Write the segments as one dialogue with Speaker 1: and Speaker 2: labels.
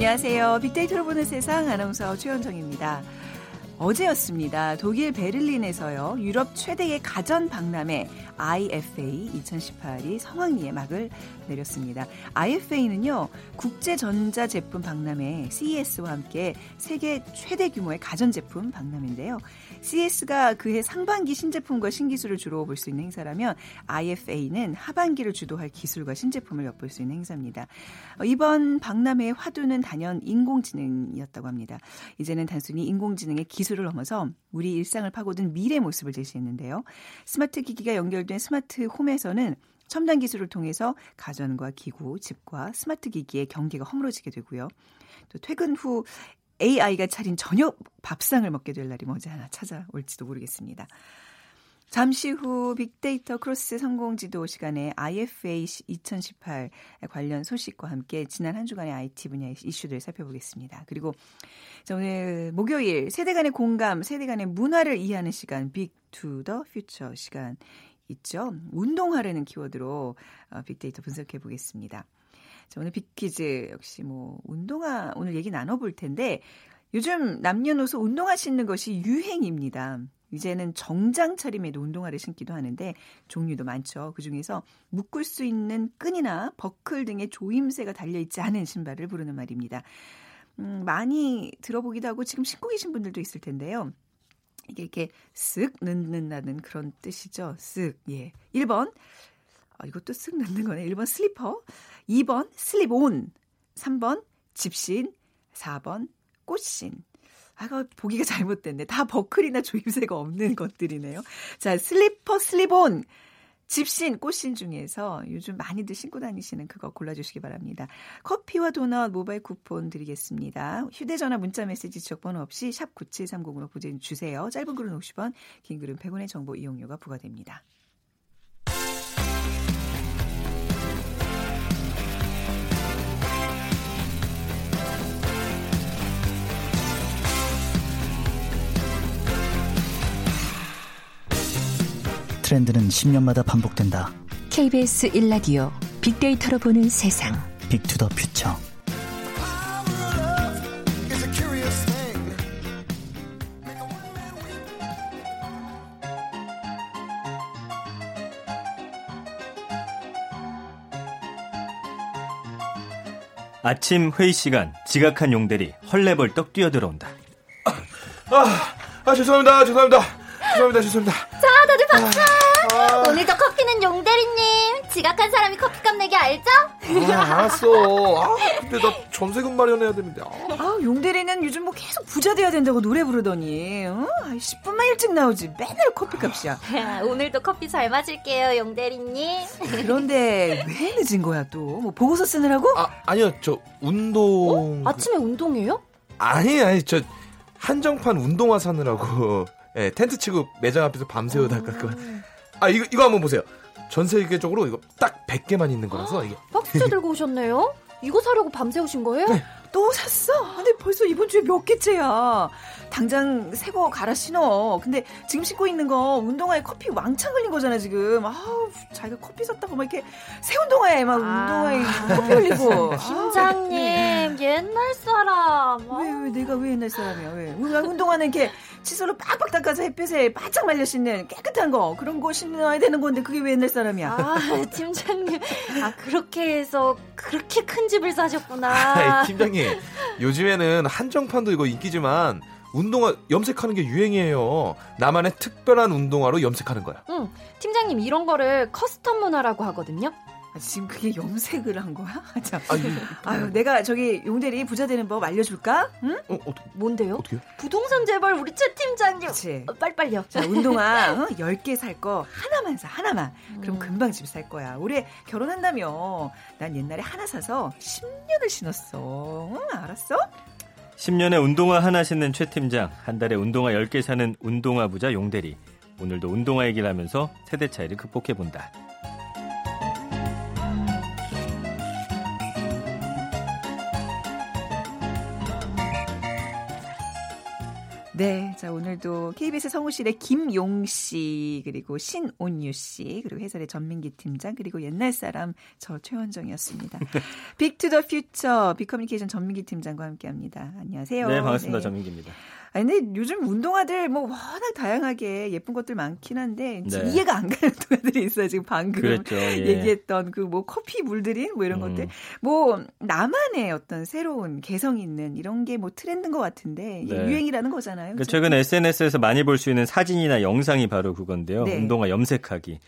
Speaker 1: 안녕하세요. 빅데이터로 보는 세상 아나운서 최현정입니다. 어제였습니다. 독일 베를린에서요. 유럽 최대의 가전 박람회 IFA 2018이 성황리에 막을 내렸습니다. IFA는요, 국제전자제품 박람회 CES와 함께 세계 최대 규모의 가전제품 박람회인데요. CES가 그해 상반기 신제품과 신기술을 주로 볼 수 있는 행사라면 IFA는 하반기를 주도할 기술과 신제품을 엿볼 수 있는 행사입니다. 어, 이번 박람회의 화두는 단연 인공지능이었다고 합니다. 이제는 단순히 인공지능의 기술 기술을 넘어서 우리 일상을 파고든 미래 모습을 제시했는데요. 스마트 기기가 연결 된 스마트 홈에서는 첨단 기술을 통해서 가전과 가구, 집과 스마트 기기의 경계가 허물어지게 되고요. 또 퇴근 후 AI가 차린 저녁 밥상을 먹게 될 날이 머지않아 찾아올지도 모르겠습니다. 잠시 후 빅데이터 크로스 성공지도 시간에 IFA 2018 관련 소식과 함께 지난 한 주간의 IT 분야의 이슈들 살펴보겠습니다. 그리고 오늘 목요일 세대 간의 공감, 세대 간의 문화를 이해하는 시간 Big to the Future 시간 있죠. 운동화라는 키워드로 어, 빅데이터 분석해 보겠습니다. 자, 오늘 Big 퀴즈 역시 뭐 운동화 오늘 얘기 나눠볼 텐데 요즘 남녀노소 운동화 신는 것이 유행입니다. 이제는 정장 차림에도 운동화를 신기도 하는데 종류도 많죠. 그 중에서 묶을 수 있는 끈이나 버클 등의 조임새가 달려있지 않은 신발을 부르는 말입니다. 음, 많이 들어보기도 하고 지금 신고 계신 분들도 있을 텐데요. 이게 이렇게 쓱 넣는다는 그런 뜻이죠. 쓱. 예. 1번. 아, 이것도 쓱 넣는 거네. 1번 슬리퍼. 2번 슬립온. 3번 집신. 4번 꽃신. 아, 보기가 잘못됐네. 다 버클이나 조임새가 없는 것들이네요. 자, 슬리퍼, 슬립온. 집신, 꽃신 중에서 요즘 많이들 신고 다니시는 그거 골라주시기 바랍니다. 커피와 도넛 모바일 쿠폰 드리겠습니다. 휴대전화 문자메시지 지역번호 없이 샵 9730으로 보내 주세요. 짧은 글은 50원, 긴 글은 100원의 정보 이용료가 부과됩니다.
Speaker 2: 트렌드는 10년마다 반복된다.
Speaker 3: KBS 1라디오 빅데이터로 보는 세상.
Speaker 2: 빅투더 퓨처.
Speaker 4: 아침 회의 시간 지각한 용대리 헐레벌떡 뛰어들어온다.
Speaker 5: 아, 아 죄송합니다, 죄송합니다, 죄송합니다, 죄송합니다.
Speaker 6: 자, 다들 박수. 아, 오늘도 커피는 용대리님. 지각한 사람이 커피값 내기 알죠?
Speaker 5: 아, 알았어. 아, 근데 나 전세금 마련해야 되는데. 아.
Speaker 1: 아, 용대리는 요즘 뭐 계속 부자 돼야 된다고 노래 부르더니 어? 10분만 일찍 나오지. 맨날 커피값이야.
Speaker 6: 오늘도 커피 잘 마실게요, 용대리님.
Speaker 1: 그런데 왜 늦은 거야 또? 뭐 보고서 쓰느라고?
Speaker 5: 아, 아니요. 저 운동.
Speaker 6: 어? 아침에 운동해요?
Speaker 5: 아니, 아니. 저 한정판 운동화 사느라고 예, 텐트 치고 매장 앞에서 밤새우다가 그 아, 이거 이거 한번 보세요. 전 세계적으로 이거 딱 100개만 있는 거라서 이게
Speaker 6: 박스째 들고 오셨네요. 이거 사려고 밤새우신 거예요? 네.
Speaker 1: 또 샀어? 근데 벌써 이번 주에 몇 개째야. 당장 새거 갈아 신어. 근데 지금 신고 있는 거 운동화에 커피 왕창 걸린 거잖아, 지금. 아우, 자기가 커피 샀다고 막 이렇게 새 운동화에 막 아. 운동화에 커피 흘리고.
Speaker 6: 팀장님, 아, 옛날 사람.
Speaker 1: 왜, 왜, 내가 왜 옛날 사람이야, 왜? 운동화는 이렇게 칫솔로 빡빡 닦아서 햇볕에 바짝 말려 신는 깨끗한 거. 그런 거 신어야 되는 건데 그게 왜 옛날 사람이야?
Speaker 6: 아, 팀장님. 아, 그렇게 해서 그렇게 큰 집을 사셨구나.
Speaker 5: 아, 팀장님. 요즘에는 한정판도 이거 인기지만 운동화 염색하는 게 유행이에요. 나만의 특별한 운동화로 염색하는 거야.
Speaker 6: 응. 팀장님 이런 거를 custom 문화라고 하거든요.
Speaker 1: 아, 지금 그게 염색을 한 거야? 자, 아유, 아유, 내가 저기 용대리 부자 되는 법 알려줄까? 응?
Speaker 5: 어, 어,
Speaker 6: 뭔데요?
Speaker 5: 어떻게
Speaker 6: 부동산 재벌 우리 최 팀장님.
Speaker 1: 그치.
Speaker 6: 어, 빨빨요.
Speaker 1: 자, 운동화 어? 10개 살 거 하나만 사, 하나만. 그럼 음. 금방 집 살 거야. 올해 결혼한다며. 난 옛날에 하나 사서 10년을 신었어. 응, 알았어?
Speaker 4: 10년에 운동화 하나 신는 최 팀장, 한 달에 운동화 10개 사는 운동화 부자 용대리. 오늘도 운동화 얘기를 하면서 세대 차이를 극복해 본다.
Speaker 1: 네, 자 오늘도 KBS 성우실의 김용 씨 그리고 신온유 씨 그리고 해설의 전민기 팀장 그리고 옛날 사람 저 최원정이었습니다. 빅투더 퓨처 빅커뮤니케이션 전민기 팀장과 함께 합니다. 안녕하세요.
Speaker 4: 네, 반갑습니다.
Speaker 1: 네.
Speaker 4: 전민기입니다.
Speaker 1: 아니, 근데 요즘 운동화들 뭐 워낙 다양하게 예쁜 것들 많긴 한데
Speaker 4: 네.
Speaker 1: 이해가 안 가는 운동화들이 있어요. 지금 방금
Speaker 4: 그랬죠. 예.
Speaker 1: 얘기했던 그 뭐 커피 물들인 뭐 이런
Speaker 4: 음.
Speaker 1: 것들 뭐 나만의 어떤 새로운 개성 있는 이런 게 뭐 트렌드인 것 같은데
Speaker 4: 네.
Speaker 1: 유행이라는 거잖아요.
Speaker 4: 그러니까? 최근 SNS에서 많이 볼 수 있는 사진이나 영상이 바로 그건데요.
Speaker 1: 네.
Speaker 4: 운동화 염색하기.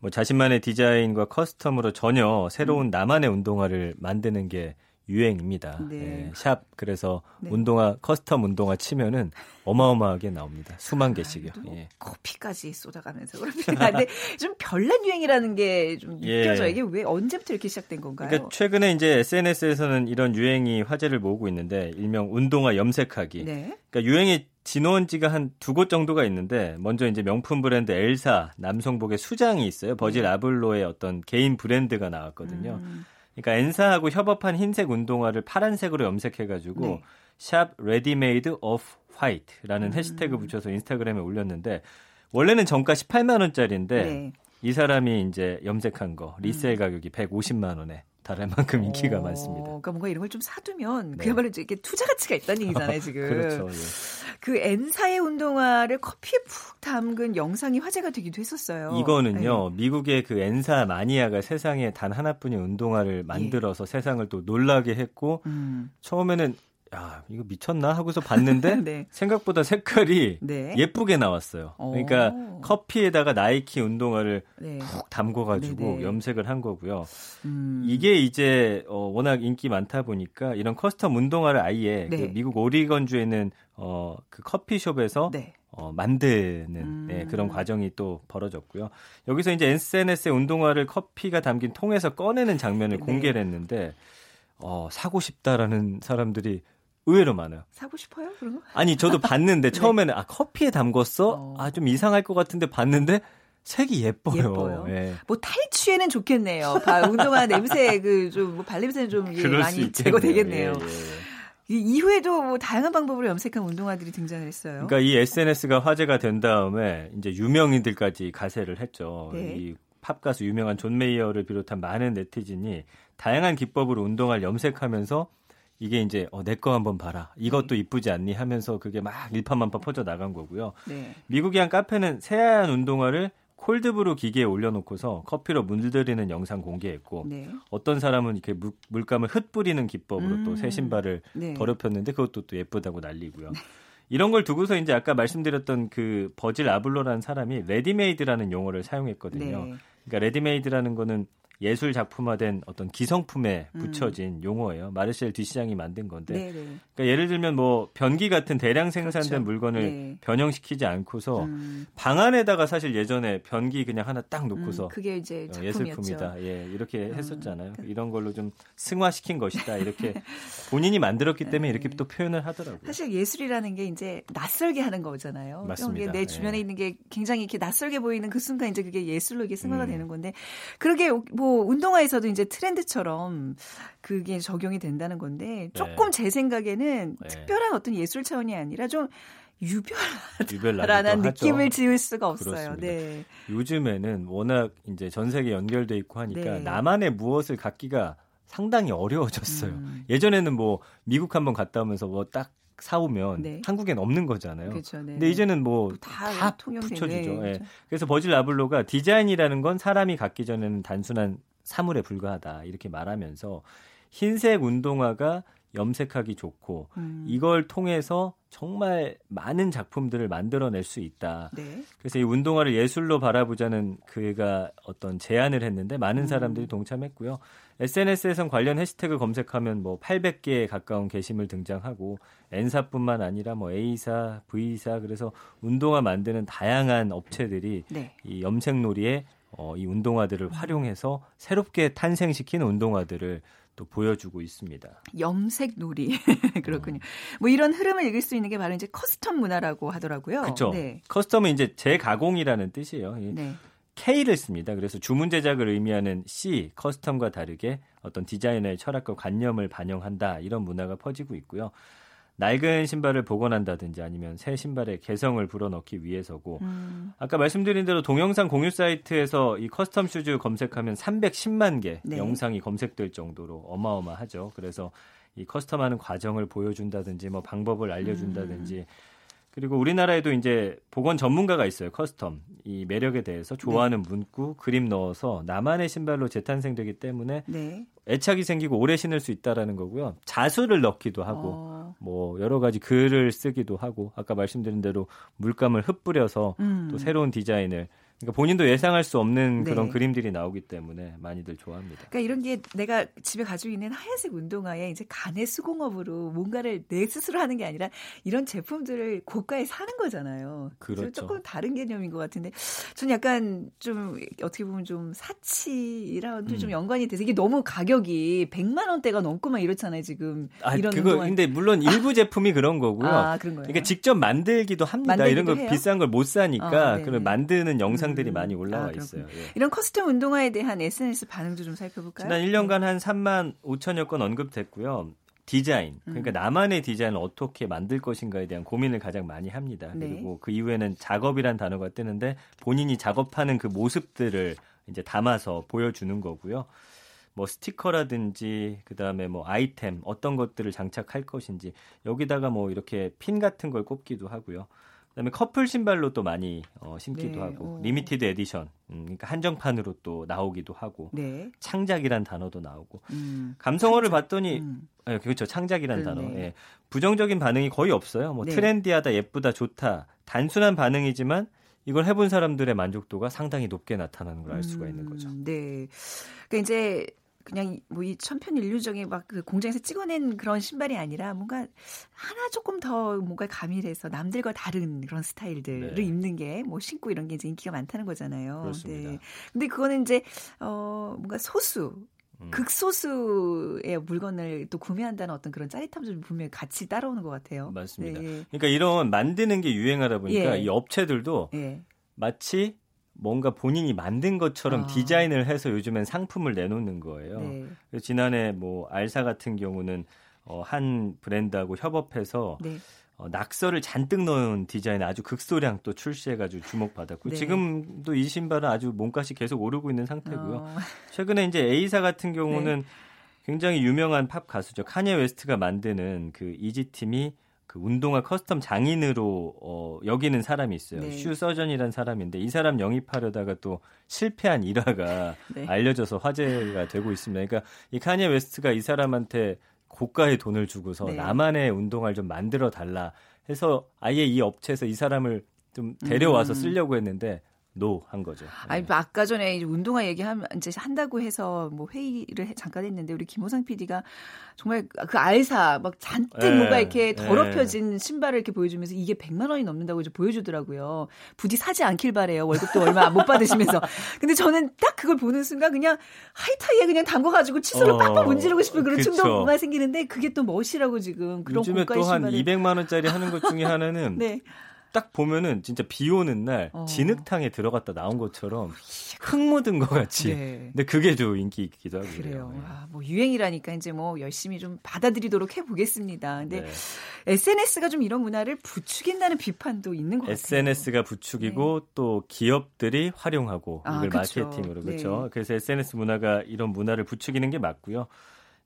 Speaker 4: 뭐 자신만의 디자인과 커스텀으로 전혀 새로운 나만의 운동화를 만드는 게 유행입니다.
Speaker 1: 음. 네.
Speaker 4: 예, 샵 그래서
Speaker 1: 네.
Speaker 4: 운동화 custom 운동화 치면은 어마어마하게 나옵니다. 수만 개씩이요.
Speaker 1: 또 뭐
Speaker 4: 예.
Speaker 1: 커피까지 쏟아가면서 그럽니다. 근데 좀 별난 유행이라는 게좀
Speaker 4: 예.
Speaker 1: 느껴져요. 이게 왜 언제부터 이렇게 시작된 건가요?
Speaker 4: 그러니까 최근에 이제 SNS에서는 이런 유행이 화제를 모으고 있는데 일명 운동화 염색하기.
Speaker 1: 네.
Speaker 4: 그러니까 유행이 진원지가 한 두 곳 정도가 있는데 먼저 이제 명품 브랜드 L사 남성복의 수장이 있어요. 버질 아블로의 어떤 개인 브랜드가 나왔거든요.
Speaker 1: 네. 음,
Speaker 4: 그러니까 N사하고 협업한 흰색 운동화를 파란색으로 염색해가지고
Speaker 1: 네.
Speaker 4: 샵 레디메이드 Off-White라는
Speaker 1: 음.
Speaker 4: 해시태그 붙여서 인스타그램에 올렸는데 원래는 정가 18만 원짜리인데
Speaker 1: 네.
Speaker 4: 이 사람이 이제 염색한 거 resell 가격이 150만 원에 달할 만큼 인기가
Speaker 1: 어,
Speaker 4: 많습니다.
Speaker 1: 그러니까 뭔가 이런 걸 좀 사두면
Speaker 4: 네.
Speaker 1: 그야말로 이제 이게 투자 가치가 있다는 얘기잖아요, 지금.
Speaker 4: 그렇죠. 예.
Speaker 1: 그 N사의 운동화를 커피에 푹 담근 영상이 화제가 되기도 했었어요.
Speaker 4: 이거는요,
Speaker 1: 네.
Speaker 4: 미국의 그 N사 마니아가 세상에 단 하나뿐인 운동화를 만들어서 세상을 또 놀라게 했고,
Speaker 1: 음.
Speaker 4: 처음에는, 야, 이거 미쳤나? 하고서 봤는데,
Speaker 1: 네.
Speaker 4: 생각보다 색깔이
Speaker 1: 네.
Speaker 4: 예쁘게 나왔어요.
Speaker 1: 오.
Speaker 4: 그러니까 커피에다가 나이키 운동화를
Speaker 1: 네.
Speaker 4: 푹 담궈 가지고
Speaker 1: 네네.
Speaker 4: 염색을 한 거고요.
Speaker 1: 음.
Speaker 4: 이게 이제 어, 워낙 인기 많다 보니까 이런 custom 운동화를 아예
Speaker 1: 네.
Speaker 4: 그 미국 오리건 주에 있는 어, 그 커피숍에서
Speaker 1: 네.
Speaker 4: 어, 만드는
Speaker 1: 음.
Speaker 4: 네, 그런 과정이 또 벌어졌고요. 여기서 이제 SNS에 운동화를 커피가 담긴 통에서 꺼내는 장면을
Speaker 1: 네.
Speaker 4: 공개를 했는데 어, 사고 싶다라는 사람들이 의외로 많아요.
Speaker 1: 사고 싶어요? 그런 거?
Speaker 4: 아니 저도 봤는데 처음에는 아 커피에 담궜어?
Speaker 1: 네. 어.
Speaker 4: 아 좀 이상할 것 같은데 봤는데 색이 예뻐요.
Speaker 1: 예뻐요.
Speaker 4: 예.
Speaker 1: 뭐 탈취에는 좋겠네요. 바- 운동화 냄새 그좀뭐 발냄새는
Speaker 4: 좀수
Speaker 1: 많이. 제거되겠네요.
Speaker 4: 예, 예, 예.
Speaker 1: 이 이후에도 뭐 다양한 방법으로 염색한 운동화들이 등장을 했어요.
Speaker 4: 그러니까 이 SNS가 화제가 된 다음에 이제 유명인들까지 가세를 했죠.
Speaker 1: 네.
Speaker 4: 이 팝가수 유명한 존 메이어를 비롯한 많은 네티즌이 다양한 기법으로 운동화를 염색하면서 이게 이제 어, 내거 한번 봐라. 이것도 이쁘지 않니 하면서 그게 막 일파만파 퍼져 나간 거고요.
Speaker 1: 네.
Speaker 4: 미국의 한 카페는 새하얀 운동화를 cold brew 기계에 올려놓고서 커피로 물들이는 영상 공개했고
Speaker 1: 네.
Speaker 4: 어떤 사람은 이렇게 물, 물감을 흩뿌리는 기법으로
Speaker 1: 음.
Speaker 4: 또 새 신발을
Speaker 1: 네.
Speaker 4: 더럽혔는데 그것도 또 예쁘다고 난리고요. 이런 걸 두고서 이제 아까 말씀드렸던 그 버질 아블로라는 사람이 레디메이드라는 용어를 사용했거든요.
Speaker 1: 네.
Speaker 4: 그러니까 레디메이드라는 거는 예술 작품화된 어떤 기성품에
Speaker 1: 음.
Speaker 4: 붙여진 용어예요. 마르셀 뒤샹이 만든 건데.
Speaker 1: 네, 네.
Speaker 4: 그러니까 예를 들면 뭐 변기 같은 대량 생산된
Speaker 1: 그렇죠.
Speaker 4: 물건을
Speaker 1: 네.
Speaker 4: 변형시키지 않고서
Speaker 1: 음,
Speaker 4: 방 안에다가 사실 예전에 변기 그냥 하나 딱 놓고서
Speaker 1: 음, 그게 이제
Speaker 4: 어,
Speaker 1: 작품이었죠.
Speaker 4: 예술품이다. 예, 이렇게
Speaker 1: 음,
Speaker 4: 했었잖아요.
Speaker 1: 그-
Speaker 4: 이런 걸로 좀 승화시킨 것이다. 이렇게 본인이 만들었기 때문에 이렇게 또 표현을 하더라고요.
Speaker 1: 네. 사실 예술이라는 게 이제 낯설게 하는 거잖아요.
Speaker 4: 맞습니다.
Speaker 1: 이게 내 주변에
Speaker 4: 예.
Speaker 1: 있는 게 굉장히 이렇게 낯설게 보이는 그 순간 이제 그게 예술로 이게 승화가
Speaker 4: 음.
Speaker 1: 되는 건데 그러게 뭐 운동화에서도 이제 트렌드처럼 그게 적용이 된다는 건데 조금 제 생각에는
Speaker 4: 네.
Speaker 1: 특별한 어떤 예술 차원이 아니라 좀 유별나다라는
Speaker 4: 유별나기도
Speaker 1: 느낌을
Speaker 4: 하죠.
Speaker 1: 지울 수가 없어요. 네.
Speaker 4: 요즘에는 워낙 이제 전 세계 연결돼 있고 하니까
Speaker 1: 네.
Speaker 4: 나만의 무엇을 갖기가 상당히 어려워졌어요.
Speaker 1: 음.
Speaker 4: 예전에는 뭐 미국 한번 갔다 오면서 뭐 딱 사오면
Speaker 1: 네.
Speaker 4: 한국엔 없는 거잖아요.
Speaker 1: 그렇죠. 네.
Speaker 4: 근데 이제는
Speaker 1: 뭐다
Speaker 4: 붙여주죠.
Speaker 1: 네,
Speaker 4: 예.
Speaker 1: 그렇죠.
Speaker 4: 그래서 버질 라블로가 디자인이라는 건 사람이 갖기 전에는 단순한 사물에 불과하다 이렇게 말하면서 흰색 운동화가 염색하기 좋고
Speaker 1: 음.
Speaker 4: 이걸 통해서 정말 많은 작품들을 만들어낼 수 있다.
Speaker 1: 네.
Speaker 4: 그래서 이 운동화를 예술로 바라보자는 그가 어떤 제안을 했는데 많은
Speaker 1: 음.
Speaker 4: 사람들이 동참했고요. SNS에선 관련 해시태그 검색하면 뭐 800개에 가까운 게시물 등장하고 N사뿐만 아니라 뭐 A사, V사 그래서 운동화 만드는 다양한 업체들이
Speaker 1: 네.
Speaker 4: 이 염색놀이에 어, 이 운동화들을 활용해서 새롭게 탄생시킨 운동화들을 또 보여주고 있습니다.
Speaker 1: 염색 놀이 그렇군요. 뭐 이런 흐름을 읽을 수 있는 게 바로 이제 custom 문화라고 하더라고요.
Speaker 4: 그렇죠.
Speaker 1: 네.
Speaker 4: kustom은 이제 재가공이라는 뜻이에요. 이
Speaker 1: 네.
Speaker 4: K를 씁니다. 그래서 주문 제작을 의미하는 C, custom과 다르게 어떤 디자이너의 철학과 관념을 반영한다. 이런 문화가 퍼지고 있고요. 낡은 신발을 복원한다든지 아니면 새 신발에 개성을 불어넣기 위해서고
Speaker 1: 음.
Speaker 4: 아까 말씀드린 대로 동영상 공유 사이트에서 이 custom shoes 검색하면 310만 개
Speaker 1: 네.
Speaker 4: 영상이 검색될 정도로 어마어마하죠. 그래서 이 custom하는 과정을 보여준다든지 뭐 방법을 알려준다든지
Speaker 1: 음.
Speaker 4: 그리고 우리나라에도 이제 복원 전문가가 있어요. custom 이 매력에 대해서 좋아하는
Speaker 1: 네.
Speaker 4: 문구, 그림 넣어서 나만의 신발로 재탄생되기 때문에
Speaker 1: 네.
Speaker 4: 애착이 생기고 오래 신을 수 있다라는 거고요. 자수를 넣기도 하고
Speaker 1: 어.
Speaker 4: 뭐 여러 가지 글을 쓰기도 하고 아까 말씀드린 대로 물감을 흩뿌려서
Speaker 1: 음.
Speaker 4: 또 새로운 디자인을 그러니까 본인도 예상할 수 없는
Speaker 1: 네.
Speaker 4: 그런 그림들이 나오기 때문에 많이들 좋아합니다.
Speaker 1: 그러니까 이런 게 내가 집에 가지고 있는 하얀색 운동화에 이제 가내 수공업으로 뭔가를 내 스스로 하는 게 아니라 이런 제품들을 고가에 사는 거잖아요.
Speaker 4: 그렇죠.
Speaker 1: 조금 다른 개념인 것 같은데 전 약간 좀 어떻게 보면 좀 사치랑 좀
Speaker 4: 음.
Speaker 1: 연관이 돼서 이게 너무 가격이 100만 원대가 넘고 막 이렇잖아요 지금
Speaker 4: 아,
Speaker 1: 이런
Speaker 4: 그거
Speaker 1: 운동화.
Speaker 4: 근데 물론 일부 제품이 그런 거고요.
Speaker 1: 아 그런 거예요.
Speaker 4: 그러니까 직접 만들기도 합니다.
Speaker 1: 만들기도
Speaker 4: 이런 거
Speaker 1: 해요?
Speaker 4: 비싼 걸 못 사니까
Speaker 1: 아, 네네.
Speaker 4: 그런 만드는 영상들이
Speaker 1: 음.
Speaker 4: 많이 올라와
Speaker 1: 아.
Speaker 4: 있어요. 예.
Speaker 1: 이런 custom 운동화에 대한 SNS 반응도 좀 살펴볼까요?
Speaker 4: 지난 1년간 한 3만 5천여 건 언급됐고요. 디자인, 그러니까
Speaker 1: 음.
Speaker 4: 나만의 디자인을 어떻게 만들 것인가에 대한 고민을 가장 많이 합니다.
Speaker 1: 네.
Speaker 4: 그리고 그 이후에는 작업이란 단어가 뜨는데 본인이 작업하는 그 모습들을 이제 담아서 보여주는 거고요. 뭐 스티커라든지 그다음에 뭐 아이템 어떤 것들을 장착할 것인지 여기다가 뭐 이렇게 핀 같은 걸 꼽기도 하고요. 그다음에 커플 신발로 또 많이 어, 신기도
Speaker 1: 네,
Speaker 4: 하고
Speaker 1: 오.
Speaker 4: limited edition, 음, 그러니까 한정판으로 또 나오기도 하고
Speaker 1: 네.
Speaker 4: 창작이란 단어도 나오고
Speaker 1: 음.
Speaker 4: 감성어를 봤더니
Speaker 1: 음.
Speaker 4: 예, 그렇죠 창작이란
Speaker 1: 그러네.
Speaker 4: 단어 예. 부정적인 반응이 거의 없어요 뭐
Speaker 1: 네.
Speaker 4: 트렌디하다 예쁘다 좋다 단순한 반응이지만 이걸 해본 사람들의 만족도가 상당히 높게 나타나는 걸 알 수가 있는 거죠
Speaker 1: 음, 네. 그러니까 이제 그냥 뭐 이 천편일률적인 막 그 공장에서 찍어낸 그런 신발이 아니라 뭔가 하나 조금 더 뭔가 가밀해서 남들과 다른 그런 스타일들을
Speaker 4: 네.
Speaker 1: 입는 게 뭐 신고 이런 게 이제 인기가 많다는 거잖아요.
Speaker 4: 그렇습니다.
Speaker 1: 네. 근데 그거는 이제 어 뭔가 소수
Speaker 4: 음.
Speaker 1: 극소수의 물건을 또 구매한다는 어떤 그런 짜릿함 좀 분명히 같이 따라오는 것 같아요.
Speaker 4: 맞습니다.
Speaker 1: 네.
Speaker 4: 그러니까 이런 만드는 게 유행하다 보니까
Speaker 1: 예.
Speaker 4: 이 업체들도
Speaker 1: 예.
Speaker 4: 마치 뭔가 본인이 만든 것처럼
Speaker 1: 아.
Speaker 4: 디자인을 해서 요즘엔 상품을 내놓는 거예요.
Speaker 1: 네.
Speaker 4: 그래서 지난해 뭐 알사 같은 경우는 어, 한 브랜드하고 협업해서
Speaker 1: 네.
Speaker 4: 어, 낙서를 잔뜩 넣은 디자인 아주 극소량 또 출시해가지고 주목받았고
Speaker 1: 네.
Speaker 4: 지금도 이 신발은 아주 몸값이 계속 오르고 있는 상태고요.
Speaker 1: 어,
Speaker 4: 최근에 이제 A사 같은
Speaker 1: 네.
Speaker 4: 경우는 굉장히 유명한 팝 가수죠. 카니에 웨스트가 만드는 그 Yeezy 팀이 그 운동화 custom 장인으로 어, 여기는 사람이 있어요.
Speaker 1: 네.
Speaker 4: Shoe Surgeon이란 사람인데 이 사람 영입하려다가 또 실패한 일화가
Speaker 1: 네.
Speaker 4: 알려져서 화제가 되고 있습니다. 그러니까 이 카니에 웨스트가 이 사람한테 고가의 돈을 주고서
Speaker 1: 네.
Speaker 4: 나만의 운동화를 좀 만들어 달라 해서 아예 이 업체에서 이 사람을 좀 데려와서
Speaker 1: 음.
Speaker 4: 쓰려고 했는데 no 한 거죠.
Speaker 1: 아니
Speaker 4: 네.
Speaker 1: 뭐 아까 전에 운동화 얘기하면 이제 한다고 해서 뭐 회의를 해- 잠깐 했는데 우리 김호상 PD가 정말 그 알사 막 잔뜩
Speaker 4: 예,
Speaker 1: 뭔가 이렇게
Speaker 4: 예.
Speaker 1: 더럽혀진 신발을 이렇게 보여주면서 이게 100만 원이 넘는다고 이제 보여주더라고요. 부디 사지 않길 바래요. 월급도 얼마 못 받으시면서. 근데 저는 딱 그걸 보는 순간 그냥 하이타이에 그냥 담궈가지고 칫솔로
Speaker 4: 어,
Speaker 1: 팍팍 문지르고 싶은 그런
Speaker 4: 그쵸.
Speaker 1: 충동가 생기는데 그게 또 멋이라고 지금 그런
Speaker 4: 요즘에
Speaker 1: 고가의
Speaker 4: 또한
Speaker 1: 신발을.
Speaker 4: 200만 원짜리 하는 것 중에 하나는
Speaker 1: 네.
Speaker 4: 딱 보면은 진짜 비 오는 날
Speaker 1: 어.
Speaker 4: 진흙탕에 들어갔다 나온 것처럼 흙 묻은 것 같이.
Speaker 1: 네.
Speaker 4: 근데 그게 좀 인기 있기도 하고
Speaker 1: 그래요.
Speaker 4: 그래요.
Speaker 1: 아, 뭐 유행이라니까 이제 뭐 열심히 좀 받아들이도록 해보겠습니다. 근데
Speaker 4: 네.
Speaker 1: SNS가 좀 이런 문화를 부추긴다는 비판도 있는 것 같아요.
Speaker 4: SNS가 부추기고 또 기업들이 활용하고
Speaker 1: 아,
Speaker 4: 이걸
Speaker 1: 그쵸.
Speaker 4: 마케팅으로
Speaker 1: 네.
Speaker 4: 그렇죠. 그래서 SNS 문화가 이런 문화를 부추기는 게 맞고요.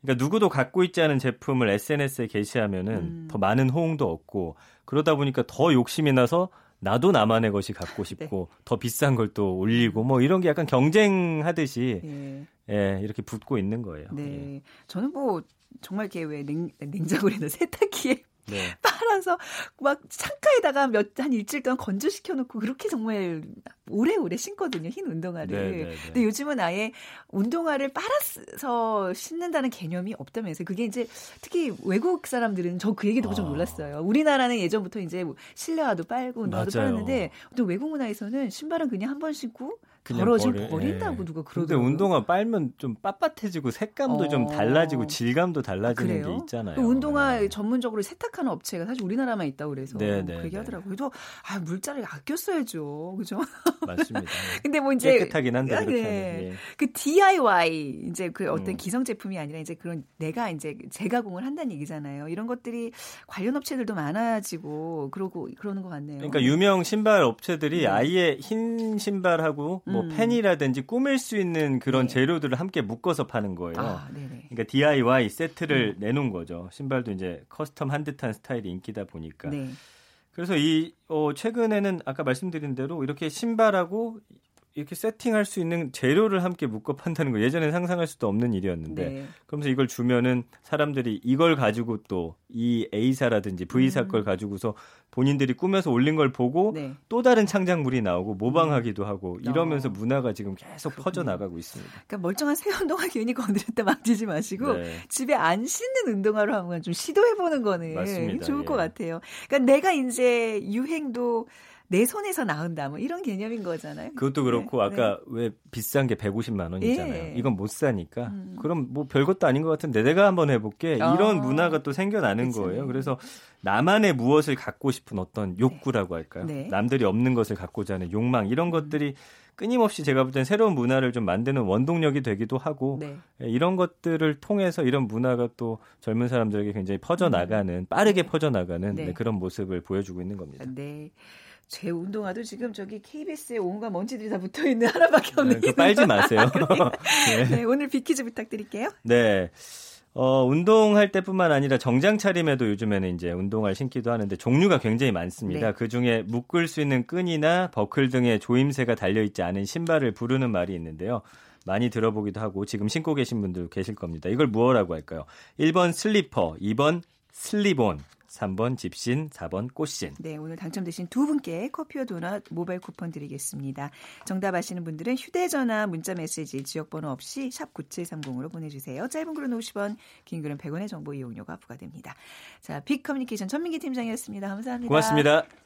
Speaker 4: 그러니까 누구도 갖고 있지 않은 제품을 SNS에 게시하면은
Speaker 1: 음.
Speaker 4: 더 많은 호응도 얻고 그러다 보니까 더 욕심이 나서 나도 나만의 것이
Speaker 1: 네.
Speaker 4: 갖고 싶고 더 비싼 걸 또 올리고 뭐 이런 게 약간 경쟁하듯이
Speaker 1: 예.
Speaker 4: 예, 이렇게 붙고 있는 거예요. 예.
Speaker 1: 네. 저는 뭐 정말 이렇게 왜 냉, 냉장고에다 세탁기에
Speaker 4: 네.
Speaker 1: 빨아서 막 창가에다가 몇 한 일주일 동안 건조시켜 놓고 그렇게 정말 오래오래 신거든요. 흰 운동화를.
Speaker 4: 네, 네, 네.
Speaker 1: 근데 요즘은 아예 운동화를 빨아서 신는다는 개념이 없다면서요. 그게 이제 특히 외국 사람들은 저 그 얘기 듣고 좀
Speaker 4: 아.
Speaker 1: 놀랐어요. 우리나라는 예전부터 이제 뭐 실내화도 빨고 운동화도
Speaker 4: 맞아요.
Speaker 1: 빨았는데 또 외국 문화에서는 신발은 그냥 한 번 신고
Speaker 4: 버려-
Speaker 1: 버린다고
Speaker 4: 예.
Speaker 1: 누가 그러더라고요.
Speaker 4: 운동화 빨면 좀 빳빳해지고 색감도 좀
Speaker 1: 어.
Speaker 4: 달라지고 질감도 달라지는
Speaker 1: 그래요?
Speaker 4: 게 있잖아요.
Speaker 1: 또 운동화
Speaker 4: 네.
Speaker 1: 전문적으로 세탁하는 업체가 사실 우리나라만 있다고 그래서
Speaker 4: 네, 네,
Speaker 1: 그 얘기하더라고요. 그래서 아 물자를 아껴 써야죠, 그죠?
Speaker 4: 맞습니다.
Speaker 1: 근데 뭐 이제
Speaker 4: 깨끗하긴 한데 그렇게
Speaker 1: 네.
Speaker 4: 예.
Speaker 1: 그 DIY 이제 그 어떤
Speaker 4: 음.
Speaker 1: 기성 제품이 아니라 이제 그런 내가 이제 재가공을 한다는 얘기잖아요. 이런 것들이 관련 업체들도 많아지고 그러고 그러는 것 같네요.
Speaker 4: 그러니까 유명 신발 업체들이
Speaker 1: 네.
Speaker 4: 아예 흰 신발하고 뭐
Speaker 1: 음.
Speaker 4: 펜이라든지 꾸밀 수 있는 그런
Speaker 1: 네.
Speaker 4: 재료들을 함께 묶어서 파는 거예요.
Speaker 1: 아.
Speaker 4: 그러니까 DIY 세트를
Speaker 1: 음.
Speaker 4: 내놓은 거죠. 신발도 이제 custom 한 듯한 스타일이 인기다 보니까.
Speaker 1: 네.
Speaker 4: 그래서 이 어, 최근에는 아까 말씀드린 대로 이렇게 신발하고 이렇게 세팅할 수 있는 재료를 함께 묶어 판다는 거 예전에 상상할 수도 없는 일이었는데
Speaker 1: 네.
Speaker 4: 그러면서 이걸 주면은 사람들이 이걸 가지고 또 이 A사라든지 V사
Speaker 1: 음.
Speaker 4: 걸 가지고서 본인들이 꾸며서 올린 걸 보고
Speaker 1: 네.
Speaker 4: 또 다른 창작물이 나오고 모방하기도 하고 이러면서
Speaker 1: 어.
Speaker 4: 문화가 지금 계속. 퍼져 나가고 있습니다.
Speaker 1: 그러니까 멀쩡한 새 운동화 괜히 건드렸다 만지지 마시고
Speaker 4: 네.
Speaker 1: 집에 안 신는 운동화로 한번 좀 시도해 보는 거는
Speaker 4: 맞습니다.
Speaker 1: 좋을
Speaker 4: 예.
Speaker 1: 것 같아요. 그러니까 내가 이제 유행도 내 손에서 나온다 뭐 이런 개념인 거잖아요.
Speaker 4: 그것도 그렇고
Speaker 1: 네,
Speaker 4: 아까 왜 비싼 게 150만 원이잖아요.
Speaker 1: 예.
Speaker 4: 이건 못 사니까.
Speaker 1: 음.
Speaker 4: 그럼 뭐 별것도 아닌 것 같은데 내가 한번 해볼게.
Speaker 1: 아.
Speaker 4: 이런 문화가 또 생겨나는
Speaker 1: 그쵸.
Speaker 4: 거예요. 그래서 나만의 무엇을 갖고 싶은 어떤 욕구라고 할까요?
Speaker 1: 네.
Speaker 4: 남들이 없는 것을 갖고자 하는 욕망 이런 것들이 끊임없이 제가 볼 땐 새로운 문화를 좀 만드는 원동력이 되기도 하고
Speaker 1: 네.
Speaker 4: 예, 이런 것들을 통해서 이런 문화가 또 젊은 사람들에게 굉장히 퍼져 나가는 빠르게 퍼져 나가는
Speaker 1: 네.
Speaker 4: 그런 모습을 보여주고 있는 겁니다.
Speaker 1: 네. 제 운동화도 지금 저기 KBS에 온갖 먼지들이 다 붙어 있는 하나밖에 없는.
Speaker 4: 그 빨지 마세요. 네.
Speaker 1: 네, 오늘 비키즈 부탁드릴게요.
Speaker 4: 네. 어, 운동할 때뿐만 아니라 정장 차림에도 요즘에는 이제 운동화를 신기도 하는데 종류가 굉장히 많습니다.
Speaker 1: 네.
Speaker 4: 그 중에 묶을 수 있는 끈이나 버클 등의 조임새가 달려있지 않은 신발을 부르는 말이 있는데요. 많이 들어보기도 하고 지금 신고 계신 분들 계실 겁니다. 이걸 무엇라고 할까요? 1번 슬리퍼, 2번 슬리본, 3번 집신, 4번 꽃신.
Speaker 1: 네, 오늘 당첨되신 두 분께 커피와 도넛 모바일 쿠폰 드리겠습니다. 정답 아시는 분들은 휴대전화, 문자메시지, 지역번호 없이 샵 9730으로 보내주세요. 짧은 글은 50원, 긴 글은 100원의 정보 이용료가 부과됩니다. 자, 빅 커뮤니케이션 전민기 팀장이었습니다. 감사합니다.
Speaker 4: 고맙습니다.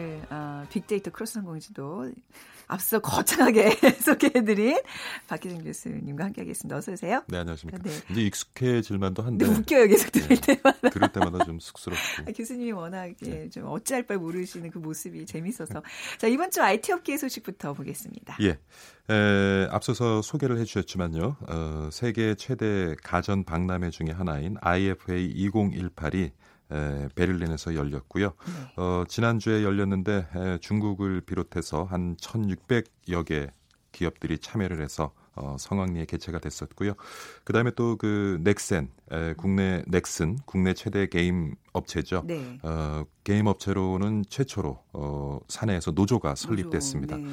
Speaker 1: 어, 빅데이터 크로스 성공지도 앞서 거창하게 소개해드린 박희정 교수님과 함께하겠습니다. 어서 오세요.
Speaker 7: 네, 안녕하십니까.
Speaker 1: 네.
Speaker 7: 이제 익숙해질 만도 한데
Speaker 1: 근데 웃겨요, 계속 들을 때마다.
Speaker 7: 들을 때마다 좀 쑥스럽고.
Speaker 1: 아, 교수님이 워낙
Speaker 7: 네.
Speaker 1: 예, 좀 어찌할 바를 모르시는 그 모습이 재밌어서. 자, 이번 주 IT 업계 소식부터 보겠습니다.
Speaker 7: 예. 에, 앞서서 소개를 해주셨지만요. 어, 세계 최대 가전 박람회 중에 하나인 IFA 2018이 에, 베를린에서 열렸고요.
Speaker 1: 네.
Speaker 7: 어, 지난주에 열렸는데 에, 중국을 비롯해서 한 1,600여 개 기업들이 참여를 해서 어, 성황리에 개최가 됐었고요. 그다음에 또 그 넥센 에, 국내 넥슨 국내 최대 게임 업체죠.
Speaker 1: 네.
Speaker 7: 어, 게임 업체로는 최초로 어, 사내에서 노조가 설립됐습니다.
Speaker 1: 네.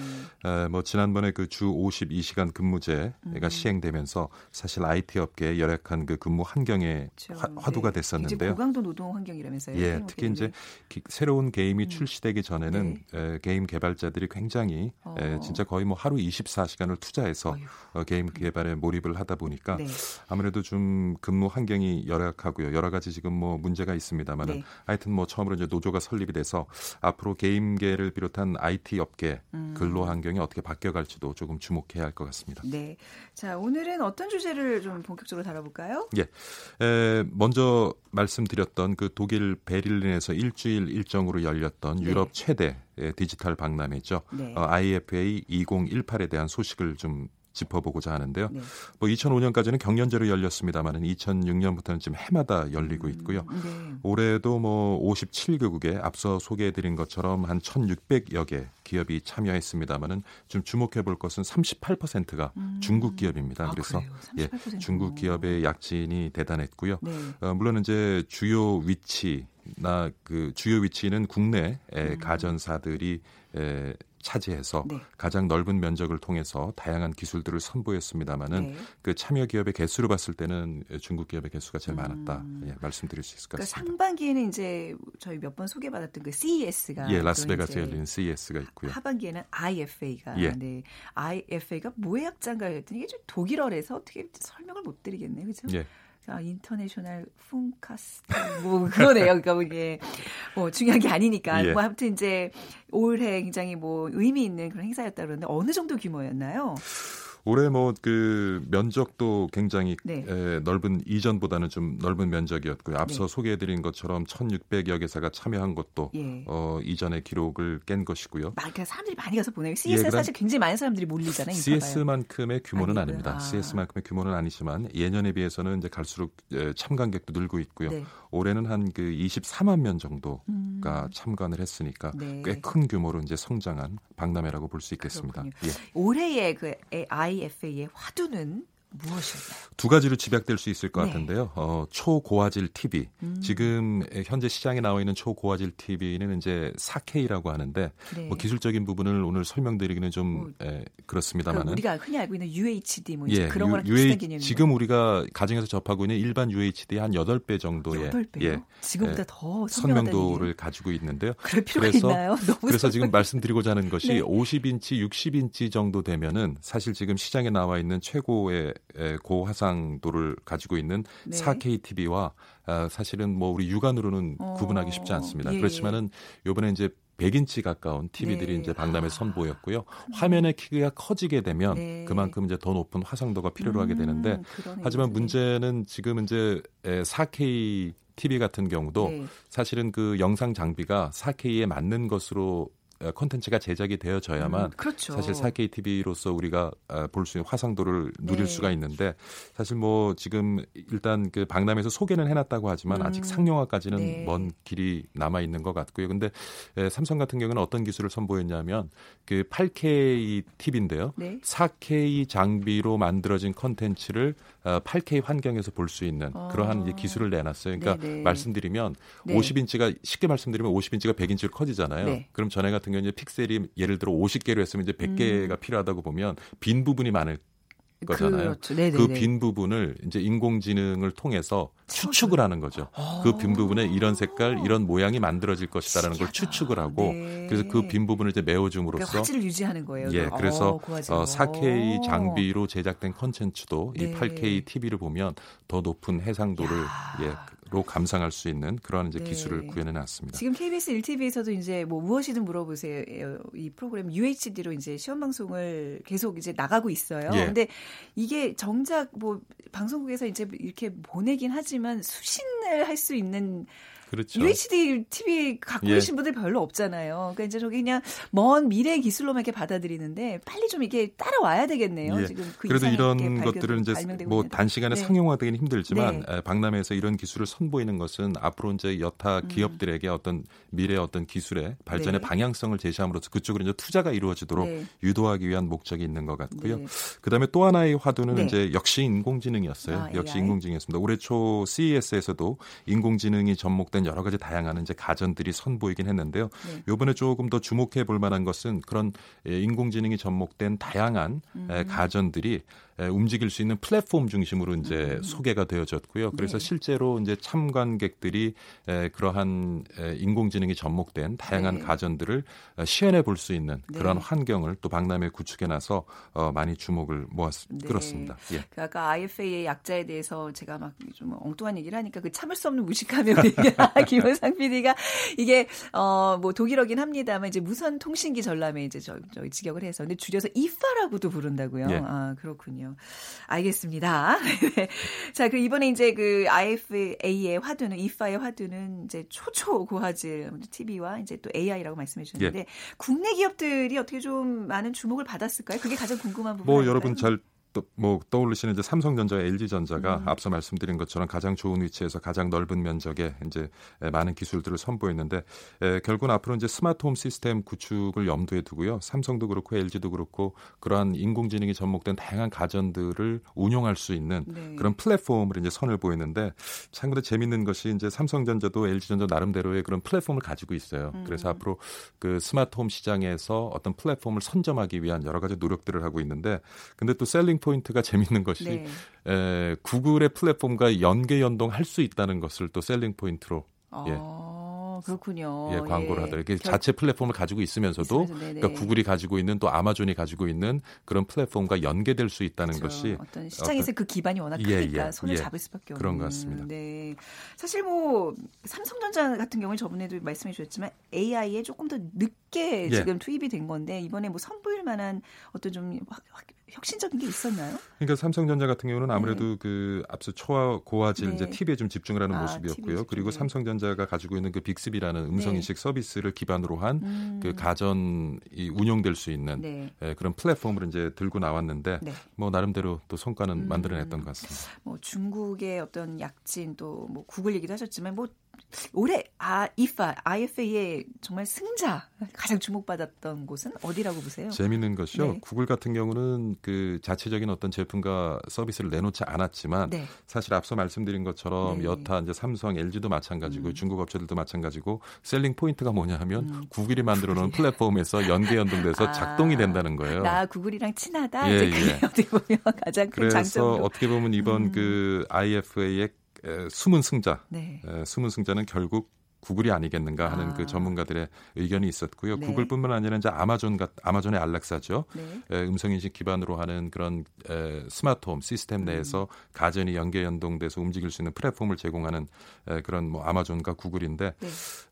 Speaker 7: 에, 뭐 지난번에 그 주 52시간 근무제가
Speaker 1: 음.
Speaker 7: 시행되면서 사실 IT 업계에 열악한 그 근무 환경에
Speaker 1: 그렇죠.
Speaker 7: 화, 화두가
Speaker 1: 네.
Speaker 7: 됐었는데요.
Speaker 1: 고강도 노동 환경이라면서요.
Speaker 7: 예, 특히 이제. 기- 새로운 게임이
Speaker 1: 음.
Speaker 7: 출시되기 전에는 에, 게임 개발자들이 굉장히 에,
Speaker 1: 어.
Speaker 7: 진짜 거의 뭐 하루 24시간을 투자해서
Speaker 1: 어휴.
Speaker 7: 어, 게임 개발에 몰입을 하다 보니까
Speaker 1: 네.
Speaker 7: 아무래도 좀 근무 환경이 열악하고요. 여러 가지 지금 뭐 문제가 있습니다 만은
Speaker 1: 네.
Speaker 7: 하여튼 뭐 처음으로 이제 노조가 설립이 돼서 앞으로 게임계를 비롯한 IT 업계
Speaker 1: 음.
Speaker 7: 근로 환경이 어떻게 바뀌어갈지도 조금 주목해야 할 것 같습니다.
Speaker 1: 네. 자, 오늘은 어떤 주제를 좀 본격적으로 다뤄볼까요?
Speaker 7: 예. 에, 먼저 말씀드렸던 그 독일 베를린에서 일주일 일정으로 열렸던
Speaker 1: 네.
Speaker 7: 유럽 최대 의 디지털 박람회죠.
Speaker 1: 네.
Speaker 7: 어, IFA 2018에 대한 소식을 좀 짚어보고자 하는데요.
Speaker 1: 네.
Speaker 7: 뭐 2005년까지는 경연제로 열렸습니다만은 2006년부터는 지금 해마다 열리고 있고요.
Speaker 1: 네.
Speaker 7: 올해도 뭐 57개국에 앞서 소개해드린 것처럼 한 1,600여 개 기업이 참여했습니다만은 좀 주목해 볼 것은 38%가 중국 기업입니다.
Speaker 1: 아,
Speaker 7: 그래서? 예,
Speaker 1: 38%.
Speaker 7: 중국 기업의 약진이 대단했고요.
Speaker 1: 네.
Speaker 7: 어, 물론 이제 주요 위치 나 그 주요 위치는 국내 의
Speaker 1: 음.
Speaker 7: 가전사들이 에, 차지해서
Speaker 1: 네.
Speaker 7: 가장 넓은 면적을 통해서 다양한 기술들을 선보였습니다마는
Speaker 1: 네.
Speaker 7: 그 참여 기업의 개수로 봤을 때는 중국 기업의 개수가 제일 많았다.
Speaker 1: 음.
Speaker 7: 예, 말씀드릴 수 있을 것
Speaker 1: 그러니까
Speaker 7: 같습니다.
Speaker 1: 상반기에는 이제 저희 몇 번 소개받았던 그 CES가
Speaker 7: 예, 라스베가스에 열리는 CES가 있고요.
Speaker 1: 하반기에는 IFA가
Speaker 7: 예.
Speaker 1: 네. IFA가 뭐의 약자인가 했더니 이게 좀 독일어라서 어떻게 설명을 못 드리겠네요. 그죠?
Speaker 7: 예.
Speaker 1: 아, 인터내셔널 funkast 뭐 그거네요. 그러니까 이게 뭐 중요한 게 아니니까
Speaker 7: 예.
Speaker 1: 뭐 아무튼 이제 올해 굉장히 뭐 의미 있는 그런 행사였다 그러는데 어느 정도 규모였나요?
Speaker 7: 올해 뭐 그 면적도 굉장히
Speaker 1: 네.
Speaker 7: 에, 넓은 이전보다는 좀 넓은 면적이었고요. 앞서
Speaker 1: 네.
Speaker 7: 소개해드린 것처럼 1,600여 개사가 참여한 것도
Speaker 1: 예.
Speaker 7: 어, 이전의 기록을 깬 것이고요.
Speaker 1: 막 그러니까 사람들이 많이 가서 보내요. CS
Speaker 7: 예,
Speaker 1: 사실 굉장히 많은 사람들이 몰리잖아요.
Speaker 7: CS만큼의 규모는
Speaker 1: 아니고요.
Speaker 7: 아닙니다.
Speaker 1: 아.
Speaker 7: CS만큼의 규모는 아니지만 예년에 비해서는 이제 갈수록 에, 참관객도 늘고 있고요.
Speaker 1: 네.
Speaker 7: 올해는 한 그 24만 명 정도가
Speaker 1: 음.
Speaker 7: 참관을 했으니까
Speaker 1: 네.
Speaker 7: 꽤큰 규모로 이제 성장한 박람회라고 볼 수 있겠습니다. 예.
Speaker 1: 올해의 그 IFA의 화두는 무엇이었나요?
Speaker 7: 두 가지로 집약될 수 있을 것
Speaker 1: 네.
Speaker 7: 같은데요. 어, 초고화질 TV.
Speaker 1: 음.
Speaker 7: 지금 현재 시장에 나와 있는 초고화질 TV는 이제 4K라고 하는데
Speaker 1: 네.
Speaker 7: 뭐 기술적인 부분을 오늘 설명드리기는 좀
Speaker 1: 뭐,
Speaker 7: 에,
Speaker 1: 그
Speaker 7: 그렇습니다만은
Speaker 1: 우리가 흔히 알고 있는 UHD 뭐
Speaker 7: 예,
Speaker 1: 그런 거랑
Speaker 7: 유-
Speaker 1: 비슷한 개념인
Speaker 7: 지금 우리가 가정에서 접하고 있는 일반 UHD 한 8배 정도의
Speaker 1: 8배요?
Speaker 7: 예,
Speaker 1: 지금보다
Speaker 7: 예,
Speaker 1: 더
Speaker 7: 선명도를? 가지고 있는데요.
Speaker 1: 그럴 필요가
Speaker 7: 그래서
Speaker 1: 있나요?
Speaker 7: 그래서 지금 말씀드리고자 하는 것이
Speaker 1: 네.
Speaker 7: 50인치, 60인치 정도 되면은 사실 지금 시장에 나와 있는 최고의 에, 고화상도를 가지고 있는
Speaker 1: 네.
Speaker 7: 4K TV와 아, 사실은 뭐 우리 육안으로는
Speaker 1: 어,
Speaker 7: 구분하기 쉽지 않습니다.
Speaker 1: 예,
Speaker 7: 그렇지만은 요번에 이제 100인치 가까운 TV들이
Speaker 1: 네.
Speaker 7: 이제 박람회
Speaker 1: 아.
Speaker 7: 선보였고요. 화면의 크기가 커지게 되면
Speaker 1: 네.
Speaker 7: 그만큼 이제 더 높은 화상도가 필요로 하게 되는데
Speaker 1: 음, 그러네요.
Speaker 7: 하지만
Speaker 1: 네.
Speaker 7: 문제는 지금 이제 에, 4K TV 같은 경우도
Speaker 1: 네.
Speaker 7: 사실은 그 영상 장비가 4K에 맞는 것으로 어, 콘텐츠가 제작이 되어져야만
Speaker 1: 음, 그렇죠.
Speaker 7: 사실 4K TV로서 우리가 어, 볼수 있는 화상도를 누릴
Speaker 1: 네.
Speaker 7: 수가 있는데 사실 뭐 지금 일단 그 박람회에서 소개는 해놨다고 하지만
Speaker 1: 음,
Speaker 7: 아직 상용화까지는
Speaker 1: 네.
Speaker 7: 먼 길이 남아 있는 것 같고요. 근데 에, 삼성 같은 경우는 어떤 기술을 선보였냐면 그 8K TV인데요.
Speaker 1: 네.
Speaker 7: 4K 장비로 만들어진 컨텐츠를 어, 8K 환경에서 볼 수 있는
Speaker 1: 아.
Speaker 7: 그러한 기술을 내놨어요. 그러니까
Speaker 1: 네네.
Speaker 7: 말씀드리면
Speaker 1: 네.
Speaker 7: 50인치가 쉽게 말씀드리면 50인치가 100인치로 커지잖아요.
Speaker 1: 네.
Speaker 7: 그럼 전에 같은 경우는 이제 픽셀이 예를 들어 50개로 했으면 이제 100개가 필요하다고 보면 빈 부분이 많을 거잖아요.
Speaker 1: 음. 그렇죠.
Speaker 7: 그빈 부분을 이제 인공지능을 통해서 추측을 하는 거죠. 그 빈 부분에 이런 색깔, 이런 모양이 만들어질 것이다라는 걸
Speaker 1: 신기하다.
Speaker 7: 추측을 하고
Speaker 1: 네.
Speaker 7: 그래서 그 빈 부분을 이제
Speaker 1: 그러니까
Speaker 7: 메워줌으로써
Speaker 1: 화질을 유지하는 거예요.
Speaker 7: 예,
Speaker 1: 그럼.
Speaker 7: 그래서
Speaker 1: 어, 그.
Speaker 7: 어, 4K 장비로 제작된 컨텐츠도
Speaker 1: 네.
Speaker 7: 이 8K TV를 보면 더 높은 해상도를 예, 로 감상할 수 있는 그런 이제
Speaker 1: 네.
Speaker 7: 기술을 구현해 놨습니다.
Speaker 1: 지금 KBS 1TV에서도 이제 뭐 무엇이든 물어보세요. 이 프로그램 UHD로 이제 시험 방송을 계속 이제 나가고 있어요.
Speaker 7: 예.
Speaker 1: 근데 이게 정작 뭐 방송국에서 이제 이렇게 보내긴 하지만 수신을 할 수 있는
Speaker 7: 그렇죠.
Speaker 1: UHD TV 갖고
Speaker 7: 예.
Speaker 1: 계신 분들 별로 없잖아요. 그러니까 이제 저기 그냥 먼 미래 기술로만 이렇게 받아들이는데 빨리 좀 이게 따라와야 되겠네요.
Speaker 7: 예.
Speaker 1: 지금 그
Speaker 7: 그래도 이런 것들은 이제 뭐
Speaker 1: 있는데.
Speaker 7: 단시간에
Speaker 1: 네.
Speaker 7: 상용화되기는 힘들지만
Speaker 1: 네.
Speaker 7: 에, 박람회에서 이런 기술을 선보이는 것은 앞으로 이제 여타
Speaker 1: 음.
Speaker 7: 기업들에게 어떤 미래의 어떤 기술의 발전의
Speaker 1: 네.
Speaker 7: 방향성을 제시함으로써 그쪽으로 이제 투자가 이루어지도록
Speaker 1: 네.
Speaker 7: 유도하기 위한 목적이 있는 것 같고요.
Speaker 1: 네.
Speaker 7: 그다음에 또 하나의 화두는
Speaker 1: 네.
Speaker 7: 이제 역시 인공지능이었어요.
Speaker 1: 아,
Speaker 7: 역시
Speaker 1: AI.
Speaker 7: 인공지능이었습니다. 올해 초 CES에서도 인공지능이 접목된 여러 가지 다양한 이제 가전들이 선보이긴 했는데요.
Speaker 1: 네.
Speaker 7: 요번에 조금 더 주목해 볼 만한 것은 그런 예, 인공지능이 접목된 다양한
Speaker 1: 음.
Speaker 7: 에, 가전들이 에, 움직일 수 있는 플랫폼 중심으로 이제 소개가 되어졌고요. 그래서
Speaker 1: 음. 네.
Speaker 7: 실제로 이제 참관객들이 에, 그러한 에, 인공지능이 접목된 다양한
Speaker 1: 네.
Speaker 7: 가전들을 어, 시연해 볼 수 있는 그런
Speaker 1: 네.
Speaker 7: 환경을 또 박람회 구축해 놔서 어, 많이 주목을 모았
Speaker 1: 네.
Speaker 7: 끌었습니다. 예.
Speaker 1: 그 아까 IFA의 약자에 대해서 제가 막 좀 엉뚱한 얘기를 하니까 그 참을 수 없는 무식함에 우리 김원상 PD가 이게 어뭐 독일어긴 합니다만 이제 무선 통신기 전람회 이제 저, 저 직역을 해서 근데 줄여서 이파라고도 부른다고요.
Speaker 7: 예.
Speaker 1: 아 그렇군요. 알겠습니다. 네. 자, 그 이번에 이제 그 IFA의 화두는 이파의 화두는 이제 초초 고화질 TV와 이제 또 AI라고 말씀해 주셨는데
Speaker 7: 예.
Speaker 1: 국내 기업들이 어떻게 좀 많은 주목을 받았을까요? 그게 가장 궁금한 부분.
Speaker 7: 뭐? 여러분 잘또 뭐 떠올리시는 이제 삼성전자와 LG전자가
Speaker 1: 음.
Speaker 7: 앞서 말씀드린 것처럼 가장 좋은 위치에서 가장 넓은 면적에 이제 에, 많은 기술들을 선보였는데 에, 결국은 앞으로 이제 스마트홈 시스템 구축을 염두에 두고요. 삼성도 그렇고 LG도 그렇고 그러한 인공지능이 접목된 다양한 가전들을 운용할 수 있는
Speaker 1: 네.
Speaker 7: 그런 플랫폼을 이제 선을 보이는데 참고로 재밌는 것이 이제 삼성전자도 LG전자 나름대로의 그런 플랫폼을 가지고 있어요.
Speaker 1: 음.
Speaker 7: 그래서 앞으로 그 스마트홈 시장에서 어떤 플랫폼을 선점하기 위한 여러 가지 노력들을 하고 있는데 근데 또 selling point가 재밌는 것이
Speaker 1: 네.
Speaker 7: 에, 구글의 플랫폼과 연계 연동할 수 있다는 것을 또 selling point로 예.
Speaker 1: 아, 그렇군요.
Speaker 7: 예, 광고를
Speaker 1: 예.
Speaker 7: 하더라고요.
Speaker 1: 결-
Speaker 7: 자체 플랫폼을 가지고 있으면서도
Speaker 1: 있으면서, 네네.
Speaker 7: 그러니까 구글이 가지고 있는 또 아마존이 가지고 있는 그런 플랫폼과 연계될 수 있다는
Speaker 1: 그렇죠.
Speaker 7: 것이
Speaker 1: 어떤 시장에서 그 기반이 워낙
Speaker 7: 예,
Speaker 1: 크니까
Speaker 7: 예,
Speaker 1: 손을
Speaker 7: 예.
Speaker 1: 잡을 수밖에 없는
Speaker 7: 그런 것 같습니다.
Speaker 1: 네. 사실 뭐 삼성전자 같은 경우는 저번에도 말씀해 주셨지만 AI에 조금 더 늦게
Speaker 7: 예.
Speaker 1: 지금 투입이 된 건데 이번에 뭐 선보일 만한 어떤 좀 확- 확- 혁신적인 게 있었나요?
Speaker 7: 그러니까 삼성전자 같은 경우는 아무래도 그 앞서 초화 고화질
Speaker 1: 네.
Speaker 7: 이제 TV에 좀 집중을 하는
Speaker 1: 아,
Speaker 7: 모습이었고요. 그리고. 삼성전자가 가지고 있는 그 빅스비라는 음성
Speaker 1: 네.
Speaker 7: 인식 서비스를 기반으로 한
Speaker 1: 음.
Speaker 7: 그 가전이 운용될 수 있는
Speaker 1: 네.
Speaker 7: 예, 그런 플랫폼을 이제 들고 나왔는데
Speaker 1: 네.
Speaker 7: 뭐 나름대로 또 성과는
Speaker 1: 음.
Speaker 7: 만들어냈던 것 같습니다.
Speaker 1: 뭐 중국의 어떤 약진 또 뭐 구글 얘기도 하셨지만 뭐 올해 아 이파 IFA의 정말 승자 가장 주목받았던 곳은 어디라고 보세요?
Speaker 7: 재밌는 것이요.
Speaker 1: 네.
Speaker 7: 구글 같은 경우는 그 자체적인 어떤 제품과 서비스를 내놓지 않았지만
Speaker 1: 네.
Speaker 7: 사실 앞서 말씀드린 것처럼
Speaker 1: 네.
Speaker 7: 여타 이제 삼성, LG도 마찬가지고
Speaker 1: 음.
Speaker 7: 중국 업체들도 마찬가지고 셀링 포인트가 뭐냐 하면
Speaker 1: 음.
Speaker 7: 구글이 만들어 놓은 플랫폼에서 연계 연동돼서
Speaker 1: 아,
Speaker 7: 작동이 된다는 거예요.
Speaker 1: 나 구글이랑 친하다.
Speaker 7: 예,
Speaker 1: 이제
Speaker 7: 예.
Speaker 1: 그게 어떻게 보면 가장 큰
Speaker 7: 그래서
Speaker 1: 장점으로.
Speaker 7: 어떻게 보면 이번
Speaker 1: 음.
Speaker 7: 그 IFA의 에, 숨은 승자,
Speaker 1: 네.
Speaker 7: 에, 숨은 승자는 결국 구글이 아니겠는가 하는
Speaker 1: 아.
Speaker 7: 그 전문가들의 의견이 있었고요.
Speaker 1: 네.
Speaker 7: 구글뿐만 아니라 이제 아마존 같 아마존의 알렉사죠.
Speaker 1: 네.
Speaker 7: 에, 음성 인식 기반으로 하는 그런 에, 스마트홈 시스템 내에서 가전이 연계 연동돼서 움직일 수 있는 플랫폼을 제공하는 에, 그런 뭐 아마존과 구글인데
Speaker 1: 네.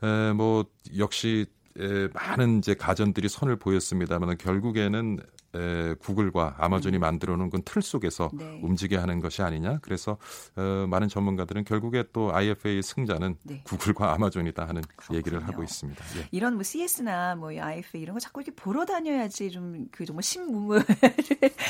Speaker 7: 에, 뭐 역시 에, 많은 이제 가전들이 선을 보였습니다만 결국에는 에, 구글과 아마존이 만들어 놓은 그틀 속에서
Speaker 1: 음. 네.
Speaker 7: 움직여야 하는 것이 아니냐. 그래서 어, 많은 전문가들은 결국에 또 IFA 승자는
Speaker 1: 네.
Speaker 7: 구글과 아마존이다 하는
Speaker 1: 그렇군요.
Speaker 7: 얘기를 하고 있습니다. 예.
Speaker 1: 이런 뭐 CS나 뭐 IFA 이런 거 자꾸 이렇게 보러 다녀야지 좀 그 정말 신문을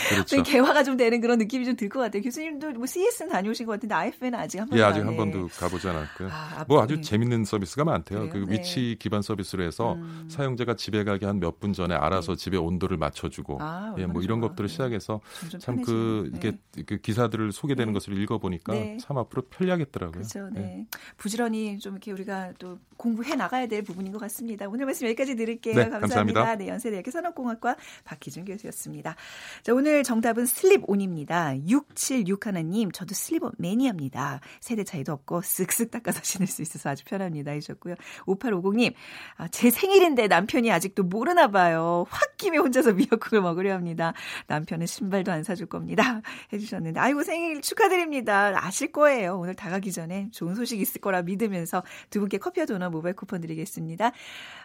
Speaker 7: 그렇죠.
Speaker 1: 개화가 좀 되는 그런 느낌이 좀 들 것 같아요. 교수님도 뭐 CS는 다녀오신 것 같은데 IFA는 아직 한 번도
Speaker 7: 예, 아직 안한
Speaker 1: 해.
Speaker 7: 번도 가보지 않았고요.
Speaker 1: 아,
Speaker 7: 뭐
Speaker 1: 앞-
Speaker 7: 아주
Speaker 1: 네.
Speaker 7: 재밌는 서비스가 많대요.
Speaker 1: 그래요?
Speaker 7: 그
Speaker 1: 네.
Speaker 7: 위치 기반 서비스로 해서
Speaker 1: 음.
Speaker 7: 사용자가 집에 가기 한 몇 분 전에 알아서 집에 온도를 맞춰주고,
Speaker 1: 아,
Speaker 7: 예, 뭐 이런
Speaker 1: 좋아.
Speaker 7: 것들을
Speaker 1: 네.
Speaker 7: 시작해서 참 그 이게
Speaker 1: 네.
Speaker 7: 그 기사들을 소개되는
Speaker 1: 네.
Speaker 7: 것을 읽어보니까
Speaker 1: 네.
Speaker 7: 참 앞으로 편리하겠더라고요.
Speaker 1: 그렇죠. 네.
Speaker 7: 예.
Speaker 1: 부지런히 좀 이렇게 우리가 또 공부해 나가야 될 부분인 것 같습니다. 오늘 말씀 여기까지 드릴게요.
Speaker 7: 네,
Speaker 1: 감사합니다.
Speaker 7: 감사합니다.
Speaker 1: 네, 연세대학교 산업공학과 박희준 교수였습니다. 자, 오늘 정답은 슬립온입니다. 676 하나님, 저도 슬립온 매니아입니다. 세대 차이도 없고 쓱쓱 닦아서 신을 수 있어서 아주 편합니다. 해주셨고요. 5850님, 아, 제 생일인데 남편이 아직도 모르나 봐요. 홧김에 혼자서 미역국을 먹으려 합니다. 남편은 신발도 안 사줄 겁니다. 해주셨는데, 아이고 생일 축하드립니다. 아실 거예요. 오늘 다가기 전에 좋은 소식 있을 거라 믿으면서 두 분께 커피와 도넛 모바일 쿠폰 드리겠습니다.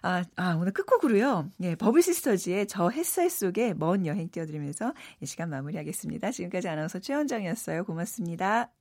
Speaker 1: 아, 아 오늘 끝곡으로요. 예, 버블시스터즈의 저 햇살 속에 먼 여행 띄워드리면서 이 시간 마무리하겠습니다. 지금까지 아나운서 최원정이었어요. 고맙습니다.